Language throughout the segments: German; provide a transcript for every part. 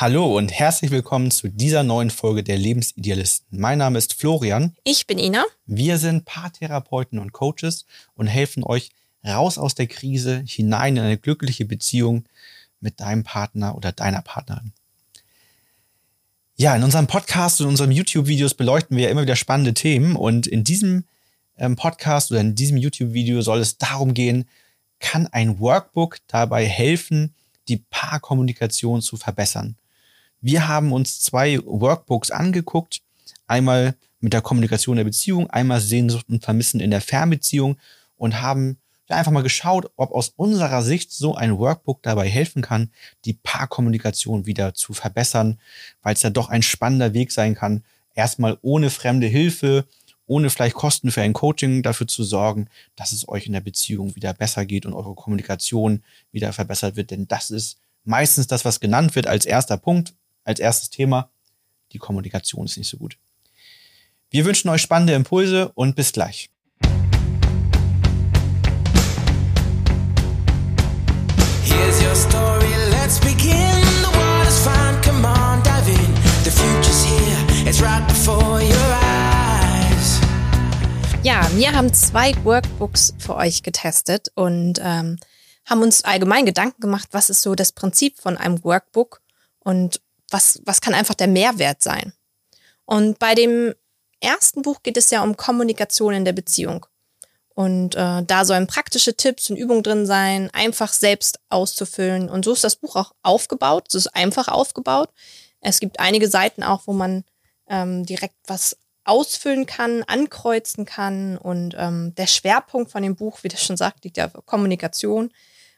Hallo und herzlich willkommen zu dieser neuen Folge der Lebensidealisten. Mein Name ist Florian. Ich bin Ina. Wir sind Paartherapeuten und Coaches und helfen euch raus aus der Krise, hinein in eine glückliche Beziehung mit deinem Partner oder deiner Partnerin. Ja, in unserem Podcast und unseren YouTube-Videos beleuchten wir ja immer wieder spannende Themen und in diesem ähm, Podcast oder in diesem YouTube-Video soll es darum gehen, kann ein Workbook dabei helfen, die Paarkommunikation zu verbessern. Wir haben uns zwei Workbooks angeguckt. Einmal mit der Kommunikation der Beziehung, einmal Sehnsucht und Vermissen in der Fernbeziehung und haben einfach mal geschaut, ob aus unserer Sicht so ein Workbook dabei helfen kann, die Paarkommunikation wieder zu verbessern, weil es ja doch ein spannender Weg sein kann, erstmal ohne fremde Hilfe, ohne vielleicht Kosten für ein Coaching dafür zu sorgen, dass es euch in der Beziehung wieder besser geht und eure Kommunikation wieder verbessert wird. Denn das ist meistens das, was genannt wird als erster Punkt, als erstes Thema. Die Kommunikation ist nicht so gut. Wir wünschen euch spannende Impulse und bis gleich. Here's your story, let's begin. The water's fine, come on, dive in. The future's here, it's right before your eyes. Ja, wir haben zwei Workbooks für euch getestet und ähm, haben uns allgemein Gedanken gemacht, was ist so das Prinzip von einem Workbook und was, was kann einfach der Mehrwert sein. Und bei dem ersten Buch geht es ja um Kommunikation in der Beziehung. Und äh, da sollen praktische Tipps und Übungen drin sein, einfach selbst auszufüllen. Und so ist das Buch auch aufgebaut. Es ist einfach aufgebaut. Es gibt einige Seiten auch, wo man ähm, direkt was ausfüllen kann, ankreuzen kann. Und ähm, der Schwerpunkt von dem Buch, wie das schon sagt, liegt ja auf Kommunikation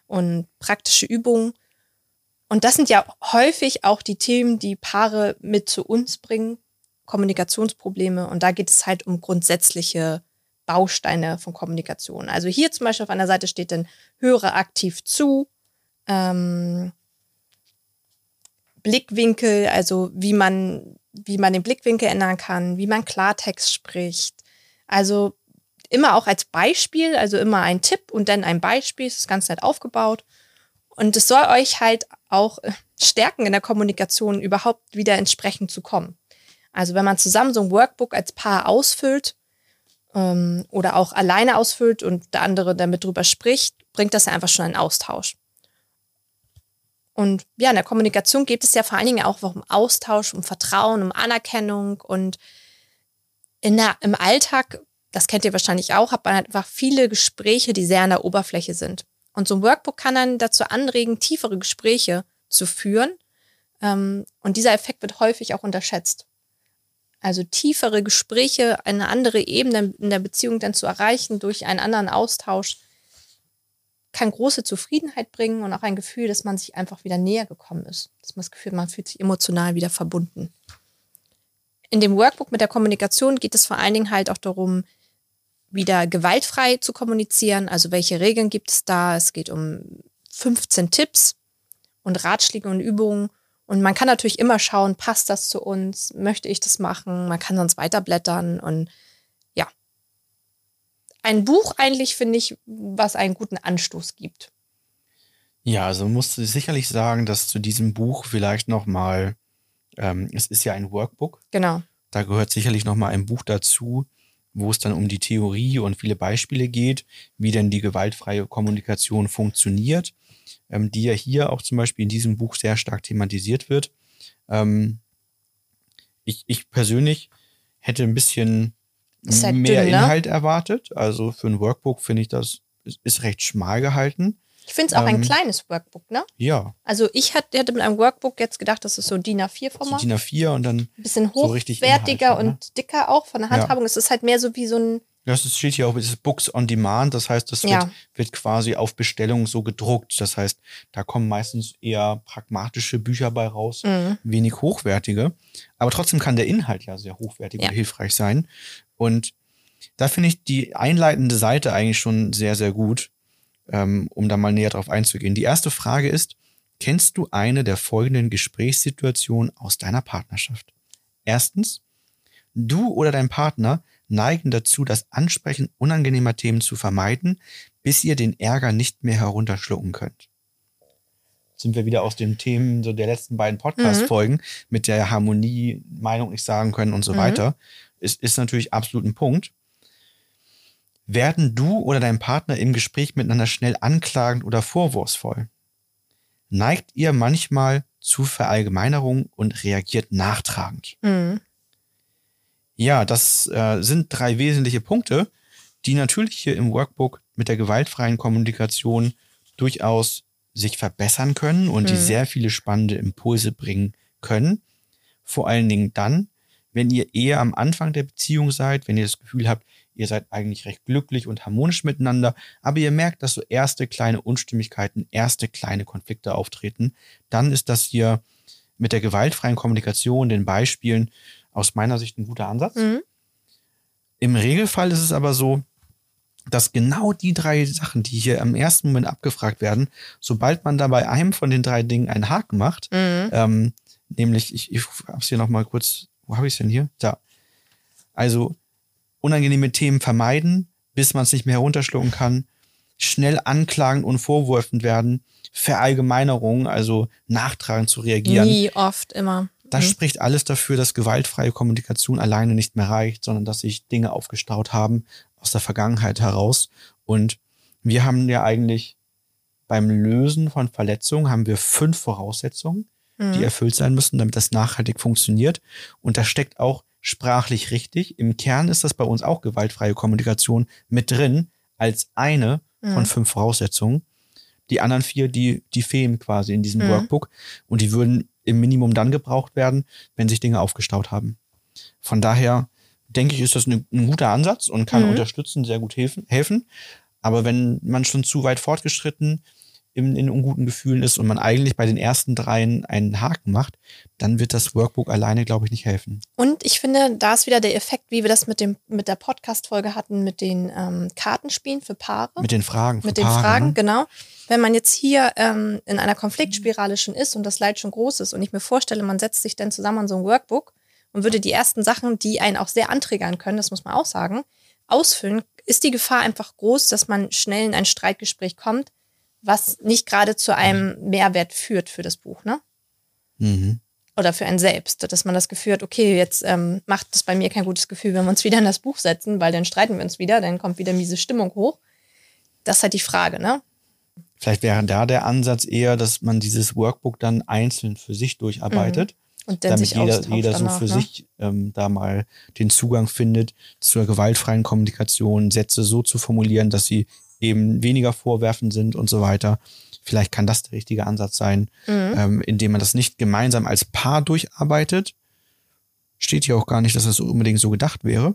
und praktische Übungen. Und das sind ja häufig auch die Themen, die Paare mit zu uns bringen, Kommunikationsprobleme. Und da geht es halt um grundsätzliche Bausteine von Kommunikation. Also hier zum Beispiel auf einer Seite steht dann, höre aktiv zu, ähm, Blickwinkel, also wie man wie man den Blickwinkel ändern kann, wie man Klartext spricht. Also immer auch als Beispiel, also immer ein Tipp und dann ein Beispiel, das ist ganz nett aufgebaut. Und es soll euch halt auch äh, stärken in der Kommunikation, überhaupt wieder entsprechend zu kommen. Also wenn man zusammen so ein Workbook als Paar ausfüllt ähm, oder auch alleine ausfüllt und der andere damit drüber spricht, bringt das ja einfach schon einen Austausch. Und ja, in der Kommunikation geht es ja vor allen Dingen auch um Austausch, um Vertrauen, um Anerkennung und in der, im Alltag, das kennt ihr wahrscheinlich auch, hat man halt einfach viele Gespräche, die sehr an der Oberfläche sind. Und so ein Workbook kann dann dazu anregen, tiefere Gespräche zu führen. Ähm, und dieser Effekt wird häufig auch unterschätzt. Also tiefere Gespräche, eine andere Ebene in der Beziehung dann zu erreichen durch einen anderen Austausch, kann große Zufriedenheit bringen und auch ein Gefühl, dass man sich einfach wieder näher gekommen ist. Dass man das Gefühl, man fühlt sich emotional wieder verbunden. In dem Workbook mit der Kommunikation geht es vor allen Dingen halt auch darum, wieder gewaltfrei zu kommunizieren. Also welche Regeln gibt es da? Es geht um 15 Tipps und Ratschläge und Übungen. Und man kann natürlich immer schauen, passt das zu uns? Möchte ich das machen? Man kann sonst weiterblättern und ein Buch eigentlich, finde ich, was einen guten Anstoß gibt. Ja, also musst du sicherlich sagen, dass zu diesem Buch vielleicht nochmal, ähm, es ist ja ein Workbook. Genau. Da gehört sicherlich nochmal ein Buch dazu, wo es dann um die Theorie und viele Beispiele geht, wie denn die gewaltfreie Kommunikation funktioniert, ähm, die ja hier auch zum Beispiel in diesem Buch sehr stark thematisiert wird. Ähm, ich, ich persönlich hätte ein bisschen halt mehr dünn, ne? Inhalt erwartet. Also für ein Workbook finde ich das ist recht schmal gehalten. Ich finde es auch ähm, ein kleines Workbook, ne? Ja. Also ich hatte, hätte mit einem Workbook jetzt gedacht, das ist so DIN A4-Format. So DIN A4 und dann ein bisschen hochwertiger so ne? und dicker auch von der Handhabung. Ja. Es ist halt mehr so wie so ein das steht hier auch, es ist Books on Demand, das heißt, das ja. wird, wird, quasi auf Bestellung so gedruckt. Das heißt, da kommen meistens eher pragmatische Bücher bei raus, mhm. wenig hochwertige. Aber trotzdem kann der Inhalt ja sehr hochwertig ja. und hilfreich sein. Und da finde ich die einleitende Seite eigentlich schon sehr, sehr gut, ähm, um da mal näher drauf einzugehen. Die erste Frage ist, kennst du eine der folgenden Gesprächssituationen aus deiner Partnerschaft? Erstens, du oder dein Partner neigen dazu, das Ansprechen unangenehmer Themen zu vermeiden, bis ihr den Ärger nicht mehr herunterschlucken könnt. sind wir wieder aus den Themen so der letzten beiden Podcast-Folgen mit der Harmonie, Meinung nicht sagen können und so Mhm. weiter. Ist, ist natürlich absolut ein Punkt. Werden du oder dein Partner im Gespräch miteinander schnell anklagend oder vorwurfsvoll? Neigt ihr manchmal zu Verallgemeinerung und reagiert nachtragend? Mhm. Ja, das äh, sind drei wesentliche Punkte, die natürlich hier im Workbook mit der gewaltfreien Kommunikation durchaus sich verbessern können und die Mhm. sehr viele spannende Impulse bringen können. Vor allen Dingen dann, wenn ihr eher am Anfang der Beziehung seid, wenn ihr das Gefühl habt, ihr seid eigentlich recht glücklich und harmonisch miteinander, aber ihr merkt, dass so erste kleine Unstimmigkeiten, erste kleine Konflikte auftreten, dann ist das hier mit der gewaltfreien Kommunikation, den Beispielen aus meiner Sicht ein guter Ansatz. Mhm. Im Regelfall ist es aber so, dass genau die drei Sachen, die hier im ersten Moment abgefragt werden, sobald man da bei einem von den drei Dingen einen Haken macht, Mhm. ähm, nämlich, ich, ich hab's hier nochmal kurz, wo habe ich es denn hier? Da. Also unangenehme Themen vermeiden, bis man es nicht mehr herunterschlucken kann, schnell anklagend und vorwurfend werden, Verallgemeinerung, also nachtragend zu reagieren. Nie, oft, immer. Das Mhm. spricht alles dafür, dass gewaltfreie Kommunikation alleine nicht mehr reicht, sondern dass sich Dinge aufgestaut haben aus der Vergangenheit heraus. Und wir haben ja eigentlich beim Lösen von Verletzungen haben wir fünf Voraussetzungen, Mhm. die erfüllt sein müssen, damit das nachhaltig funktioniert. Und da steckt auch sprachlich richtig. Im Kern ist das bei uns auch gewaltfreie Kommunikation mit drin als eine von Mhm. fünf Voraussetzungen. Die anderen vier, die, die fehlen quasi in diesem Mhm. Workbook und die würden im Minimum dann gebraucht werden, wenn sich Dinge aufgestaut haben. Von daher denke ich, ist das ein, ein guter Ansatz und kann Mhm. unterstützen, sehr gut helfen, helfen. Aber wenn man schon zu weit fortgeschritten in, in unguten Gefühlen ist und man eigentlich bei den ersten dreien einen Haken macht, dann wird das Workbook alleine, glaube ich, nicht helfen. Und ich finde, da ist wieder der Effekt, wie wir das mit, dem, mit der Podcast-Folge hatten, mit den ähm, Kartenspielen für Paare. Mit den Fragen. mit den Paare, Fragen, ne? genau. Wenn man jetzt hier ähm, in einer Konfliktspirale schon ist und das Leid schon groß ist und ich mir vorstelle, man setzt sich dann zusammen an so ein Workbook und würde die ersten Sachen, die einen auch sehr anträgern können, das muss man auch sagen, ausfüllen, ist die Gefahr einfach groß, dass man schnell in ein Streitgespräch kommt, was nicht gerade zu einem Mehrwert führt für das Buch, ne? Mhm. Oder für einen selbst, dass man das Gefühl hat, okay, jetzt ähm, macht das bei mir kein gutes Gefühl, wenn wir uns wieder in das Buch setzen, weil dann streiten wir uns wieder, dann kommt wieder miese Stimmung hoch. Das ist halt die Frage, ne? Vielleicht wäre da der Ansatz eher, dass man dieses Workbook dann einzeln für sich durcharbeitet. Und dann damit sich jeder, jeder so danach, für ne? sich ähm, da mal den Zugang findet zur gewaltfreien Kommunikation, Sätze so zu formulieren, dass sie eben weniger vorwerfend sind und so weiter. Vielleicht kann das der richtige Ansatz sein, Mhm. ähm, indem man das nicht gemeinsam als Paar durcharbeitet. Steht hier auch gar nicht, dass das unbedingt so gedacht wäre.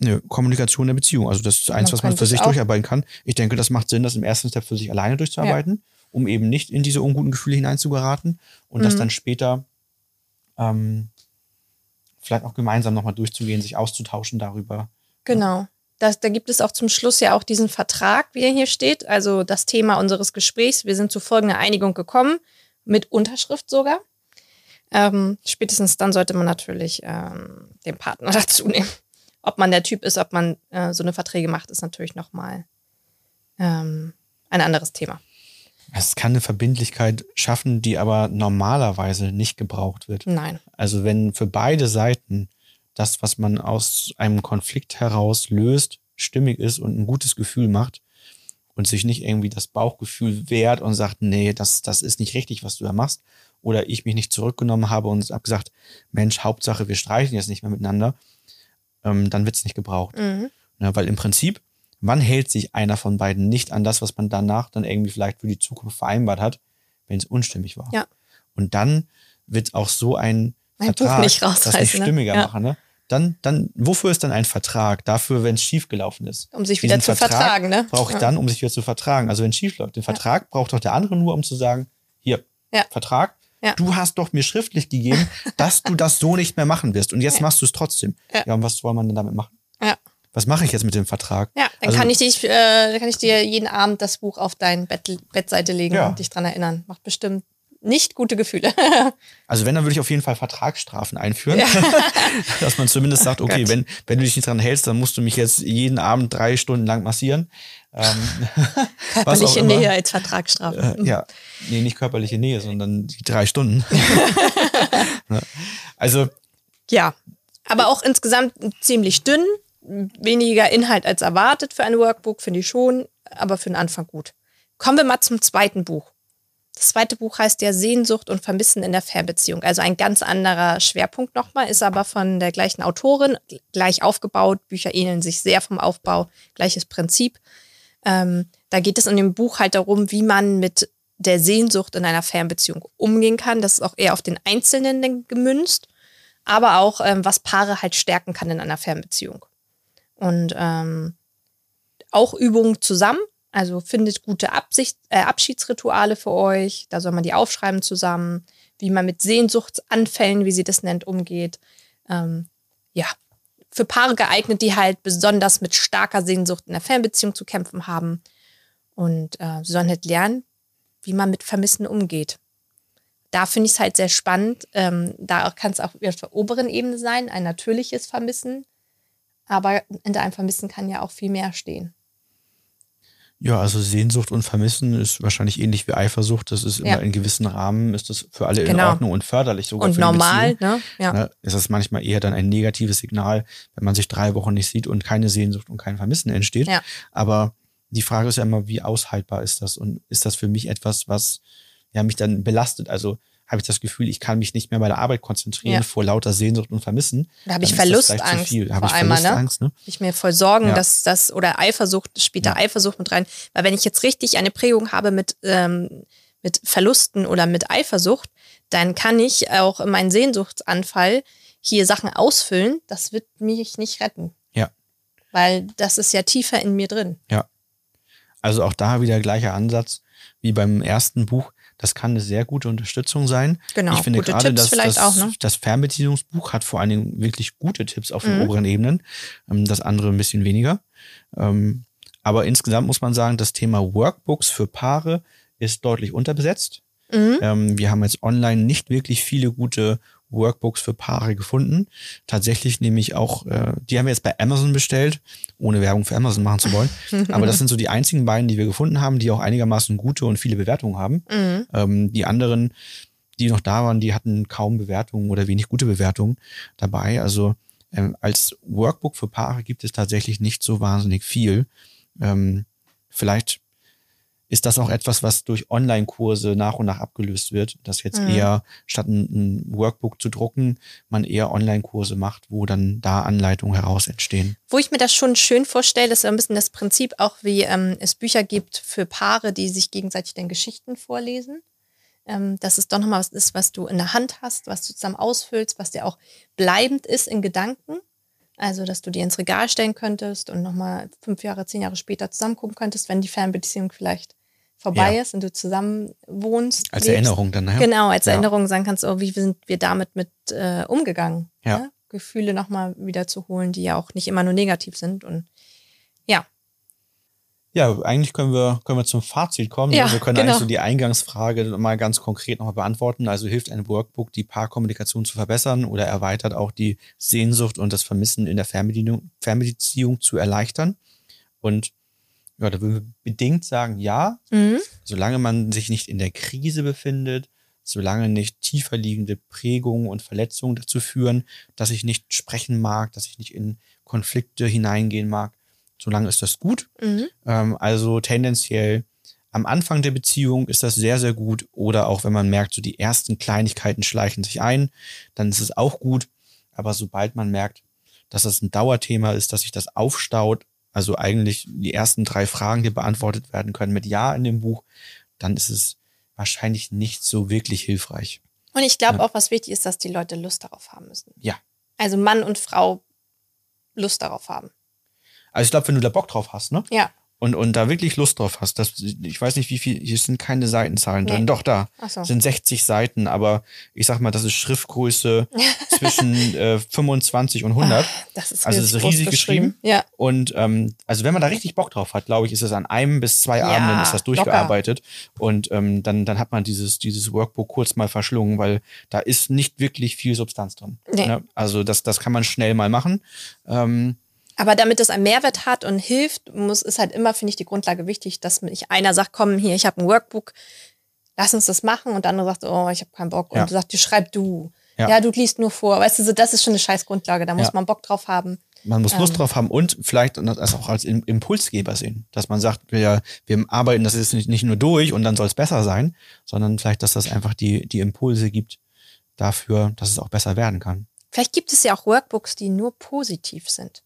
Nö, Kommunikation der Beziehung. Also das ist eins, Man was man für sich durcharbeiten kann. Ich denke, das macht Sinn, das im ersten Step für sich alleine durchzuarbeiten, um eben nicht in diese unguten Gefühle hineinzugeraten und das Mhm. dann später ähm, vielleicht auch gemeinsam nochmal durchzugehen, sich auszutauschen darüber. Genau. Das, da gibt es auch zum Schluss ja auch diesen Vertrag, wie er hier steht. Also das Thema unseres Gesprächs. Wir sind zu folgender Einigung gekommen, mit Unterschrift sogar. Ähm, spätestens dann sollte man natürlich ähm, den Partner dazu nehmen. Ob man der Typ ist, ob man äh, so eine Verträge macht, ist natürlich nochmal ähm, ein anderes Thema. Es kann eine Verbindlichkeit schaffen, die aber normalerweise nicht gebraucht wird. Nein. Also wenn für beide Seiten das, was man aus einem Konflikt heraus löst, stimmig ist und ein gutes Gefühl macht und sich nicht irgendwie das Bauchgefühl wehrt und sagt, nee, das, das ist nicht richtig, was du da machst, oder ich mich nicht zurückgenommen habe und habe gesagt, Mensch, Hauptsache, wir streichen jetzt nicht mehr miteinander, ähm, dann wird es nicht gebraucht. Mhm. Ja, weil im Prinzip, wann hält sich einer von beiden nicht an das, was man danach dann irgendwie vielleicht für die Zukunft vereinbart hat, wenn es unstimmig war? Ja. Und dann wird auch so ein, Ein Buch Vertrag nicht das nicht rausreißen, ne? stimmiger Ja. machen. Ne? Dann, dann, wofür ist dann ein Vertrag? Dafür, wenn es schiefgelaufen ist. Um sich wieder Diesen zu Vertrag vertragen, ne? Brauche ich Ja. dann, um sich wieder zu vertragen. Also wenn es schief läuft. Den Vertrag braucht doch der andere nur, um zu sagen, hier, Ja. Vertrag, Ja. du hast doch mir schriftlich gegeben, dass du das so nicht mehr machen wirst. Und jetzt machst du es trotzdem. Ja. ja, und was soll man denn damit machen? Ja. Was mache ich jetzt mit dem Vertrag? Ja, dann Also- kann ich dich, äh, dann kann ich dir jeden Abend das Buch auf dein Bett, Bettseite legen Ja. und dich dran erinnern. Macht bestimmt nicht gute Gefühle. Also wenn, dann würde ich auf jeden Fall Vertragsstrafen einführen. Ja. Dass man zumindest sagt, okay, wenn, wenn du dich nicht dran hältst, dann musst du mich jetzt jeden Abend drei Stunden lang massieren. Ähm, körperliche Nähe als Vertragsstrafe. Äh, ja, nee, nicht körperliche Nähe, sondern die drei Stunden. Also. Ja, aber auch insgesamt ziemlich dünn. Weniger Inhalt als erwartet für ein Workbook, finde ich schon, aber für den Anfang gut. Kommen wir mal zum zweiten Buch. Das zweite Buch heißt ja Sehnsucht und Vermissen in der Fernbeziehung. Also ein ganz anderer Schwerpunkt nochmal, ist aber von der gleichen Autorin, gleich aufgebaut. Bücher ähneln sich sehr vom Aufbau, gleiches Prinzip. Ähm, da geht es in dem Buch halt darum, wie man mit der Sehnsucht in einer Fernbeziehung umgehen kann. Das ist auch eher auf den Einzelnen gemünzt, aber auch, ähm, was Paare halt stärken kann in einer Fernbeziehung. Und ähm, auch Übungen zusammen, also findet gute Absicht, äh, Abschiedsrituale für euch. Da soll man die aufschreiben zusammen, wie man mit Sehnsuchtsanfällen, wie sie das nennt, umgeht. Ähm, ja, für Paare geeignet, die halt besonders mit starker Sehnsucht in der Fernbeziehung zu kämpfen haben. Und äh, sie sollen halt lernen, wie man mit Vermissen umgeht. Da finde ich es halt sehr spannend. Ähm, da kann es auch auf der oberen Ebene sein, ein natürliches Vermissen. Aber hinter einem Vermissen kann ja auch viel mehr stehen. Ja, also Sehnsucht und Vermissen ist wahrscheinlich ähnlich wie Eifersucht. Das ist immer ja. in gewissen Rahmen, ist das für alle genau. in Ordnung und förderlich sogar. Und für normal, ne? Ja. Ne, ist das manchmal eher dann ein negatives Signal, wenn man sich drei Wochen nicht sieht und keine Sehnsucht und kein Vermissen entsteht. Ja. Aber die Frage ist ja immer, wie aushaltbar ist das? Und ist das für mich etwas, was ja mich dann belastet? Also habe ich das Gefühl, ich kann mich nicht mehr bei der Arbeit konzentrieren ja. vor lauter Sehnsucht und Vermissen. Da habe ich Verlustangst. Da habe ich Verlustangst, ne? Ich mir voll Sorgen, ja. dass das oder Eifersucht, später ja. Eifersucht mit rein. Weil wenn ich jetzt richtig eine Prägung habe mit, ähm, mit Verlusten oder mit Eifersucht, dann kann ich auch in meinen Sehnsuchtsanfall hier Sachen ausfüllen. Das wird mich nicht retten. Ja. Weil das ist ja tiefer in mir drin. Ja. Also auch da wieder gleicher Ansatz wie beim ersten Buch das kann eine sehr gute Unterstützung sein. Genau, ich finde gerade, dass das, auch, ne? das Fernbeziehungsbuch hat vor allen Dingen wirklich gute Tipps auf den mhm. oberen Ebenen. Ähm, das andere ein bisschen weniger. Ähm, aber insgesamt muss man sagen, das Thema Workbooks für Paare ist deutlich unterbesetzt. Mhm. Ähm, wir haben jetzt online nicht wirklich viele gute Workbooks für Paare gefunden. Tatsächlich nämlich auch, äh, die haben wir jetzt bei Amazon bestellt, ohne Werbung für Amazon machen zu wollen. Aber das sind so die einzigen beiden, die wir gefunden haben, die auch einigermaßen gute und viele Bewertungen haben. Mhm. Ähm, die anderen, die noch da waren, die hatten kaum Bewertungen oder wenig gute Bewertungen dabei. Also ähm, als Workbook für Paare gibt es tatsächlich nicht so wahnsinnig viel. Ähm, vielleicht ist das auch etwas, was durch Online-Kurse nach und nach abgelöst wird, dass jetzt mhm. eher statt ein, Workbook zu drucken, man eher Online-Kurse macht, wo dann da Anleitungen heraus entstehen. Wo ich mir das schon schön vorstelle, ist ein bisschen das Prinzip auch, wie ähm, es Bücher gibt für Paare, die sich gegenseitig den Geschichten vorlesen. Ähm, dass es doch nochmal was ist, was du in der Hand hast, was du zusammen ausfüllst, was dir auch bleibend ist in Gedanken. Also, dass du dir ins Regal stellen könntest und nochmal fünf Jahre, zehn Jahre später zusammenkommen könntest, wenn die Fernbeziehung vielleicht vorbei ja. ist und du zusammen wohnst. Als lebst. Erinnerung dann, ne? Genau, als ja. Erinnerung sagen kannst, oh, wie sind wir damit mit äh, umgegangen? Ja. Ne? Gefühle nochmal wieder zu holen, die ja auch nicht immer nur negativ sind. Und ja. Ja, eigentlich können wir, können wir zum Fazit kommen. Ja, wir können genau. eigentlich so die Eingangsfrage mal ganz konkret nochmal beantworten. Also hilft ein Workbook, die Paarkommunikation zu verbessern oder erweitert auch die Sehnsucht und das Vermissen in der Fernbeziehung, Fernbeziehung zu erleichtern? Und ja, da würden wir bedingt sagen, ja, mhm. solange man sich nicht in der Krise befindet, solange nicht tiefer liegende Prägungen und Verletzungen dazu führen, dass ich nicht sprechen mag, dass ich nicht in Konflikte hineingehen mag, solange ist das gut. Mhm. Ähm, also tendenziell am Anfang der Beziehung ist das sehr, sehr gut. Oder auch wenn man merkt, so die ersten Kleinigkeiten schleichen sich ein, dann ist es auch gut. Aber sobald man merkt, dass das ein Dauerthema ist, dass sich das aufstaut also eigentlich die ersten drei Fragen, die beantwortet werden können mit Ja in dem Buch, dann ist es wahrscheinlich nicht so wirklich hilfreich. Und ich glaube ja. auch, was wichtig ist, dass die Leute Lust darauf haben müssen. Ja. Also Mann und Frau Lust darauf haben. Also ich glaube, wenn du da Bock drauf hast, ne? Ja. Und, und da wirklich Lust drauf hast, das, ich weiß nicht, wie viel, hier sind keine Seitenzahlen Nee. drin. Doch, da Ach so. sind 60 Seiten, aber ich sag mal, das ist Schriftgröße zwischen äh, 25 und 100. Das ist Also es ist riesig geschrieben. Ja. Und ähm, also wenn man da richtig Bock drauf hat, glaube ich, ist es an einem bis zwei Ja, Abenden ist das locker. durchgearbeitet. Und ähm, dann, dann hat man dieses, dieses Workbook kurz mal verschlungen, weil da ist nicht wirklich viel Substanz drin. Nee. Ne? Also das, das kann man schnell mal machen. Ähm, Aber damit es einen Mehrwert hat und hilft, muss ist halt immer, finde ich, die Grundlage wichtig, dass nicht einer sagt, komm hier, ich habe ein Workbook, lass uns das machen und der andere sagt, oh, ich habe keinen Bock Ja. und du sagst, du schreib du. Ja. Ja. du liest nur vor. Weißt du, so, das ist schon eine scheiß Grundlage, da muss Ja. man Bock drauf haben. Man muss Lust Ähm. drauf haben und vielleicht das auch als Im- Impulsgeber sehen, dass man sagt, wir, wir arbeiten das jetzt nicht, nicht nur durch und dann soll es besser sein, sondern vielleicht, dass das einfach die, die Impulse gibt dafür, dass es auch besser werden kann. Vielleicht gibt es ja auch Workbooks, die nur positiv sind.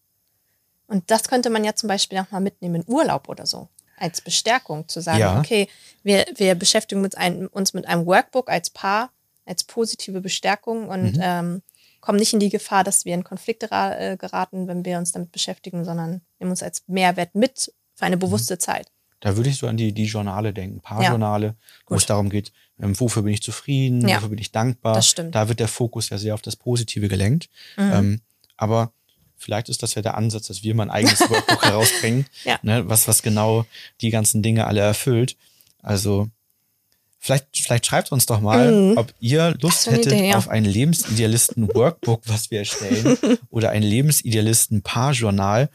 Und das könnte man ja zum Beispiel auch mal mitnehmen in Urlaub oder so. Als Bestärkung zu sagen, Ja. okay, wir, wir beschäftigen uns, ein, uns mit einem Workbook als Paar, als positive Bestärkung und Mhm. ähm, kommen nicht in die Gefahr, dass wir in Konflikte äh, geraten, wenn wir uns damit beschäftigen, sondern nehmen uns als Mehrwert mit für Mhm. eine bewusste Zeit. Da würde ich so an die, die Journale denken, Ja. Paarjournale, wo Gut. es darum geht, ähm, wofür bin ich zufrieden, Ja. wofür bin ich dankbar. Das stimmt. Da wird der Fokus ja sehr auf das Positive gelenkt. Mhm. Ähm, aber vielleicht ist das ja der Ansatz, dass wir mal ein eigenes Workbook herausbringen, Ja. ne, was, was genau die ganzen Dinge alle erfüllt. Also vielleicht, vielleicht schreibt uns doch mal, Mhm. ob ihr Lust hättet Idee, ja. auf ein Lebensidealisten-Workbook, was wir erstellen, oder ein Lebensidealisten-Paarjournal,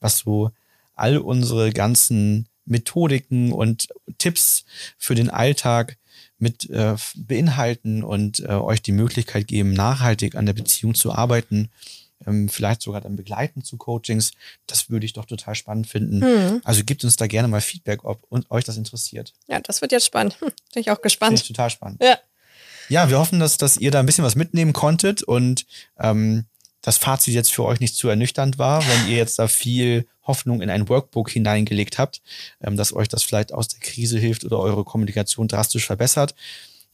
was so all unsere ganzen Methodiken und Tipps für den Alltag mit äh, beinhalten und äh, euch die Möglichkeit geben, nachhaltig an der Beziehung zu arbeiten, vielleicht sogar dann begleiten zu Coachings. Das würde ich doch total spannend finden. Mhm. Also gebt uns da gerne mal Feedback, ob und euch das interessiert. Ja, das wird jetzt spannend. Hm, Bin ich auch gespannt. ich total spannend. Ja. Ja, wir hoffen, dass, dass ihr da ein bisschen was mitnehmen konntet und ähm, das Fazit jetzt für euch nicht zu ernüchternd war, wenn ihr jetzt da viel Hoffnung in ein Workbook hineingelegt habt, ähm, dass euch das vielleicht aus der Krise hilft oder eure Kommunikation drastisch verbessert.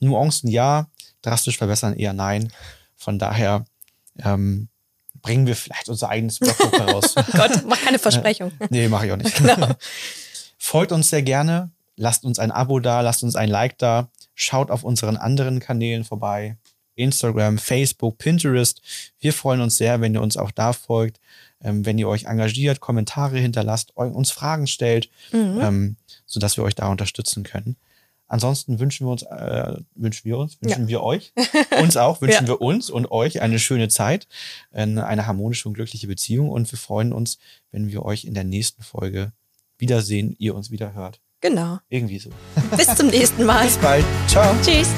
Nuancen ja, drastisch verbessern eher nein. Von daher ähm, bringen wir vielleicht unser eigenes Workbook heraus. Gott, mach keine Versprechung. Nee, mache ich auch nicht. Genau. Folgt uns sehr gerne, lasst uns ein Abo da, lasst uns ein Like da, schaut auf unseren anderen Kanälen vorbei. Instagram, Facebook, Pinterest. Wir freuen uns sehr, wenn ihr uns auch da folgt, ähm, wenn ihr euch engagiert, Kommentare hinterlasst, uns Fragen stellt, Mhm. ähm, sodass wir euch da unterstützen können. Ansonsten wünschen wir uns, äh, wünschen wir uns, wünschen wir euch, uns auch, wünschen Ja. wir uns und euch eine schöne Zeit, eine harmonische und glückliche Beziehung und wir freuen uns, wenn wir euch in der nächsten Folge wiedersehen, ihr uns wieder hört. Genau. Irgendwie so. Bis zum nächsten Mal. Bis bald. Ciao. Tschüss.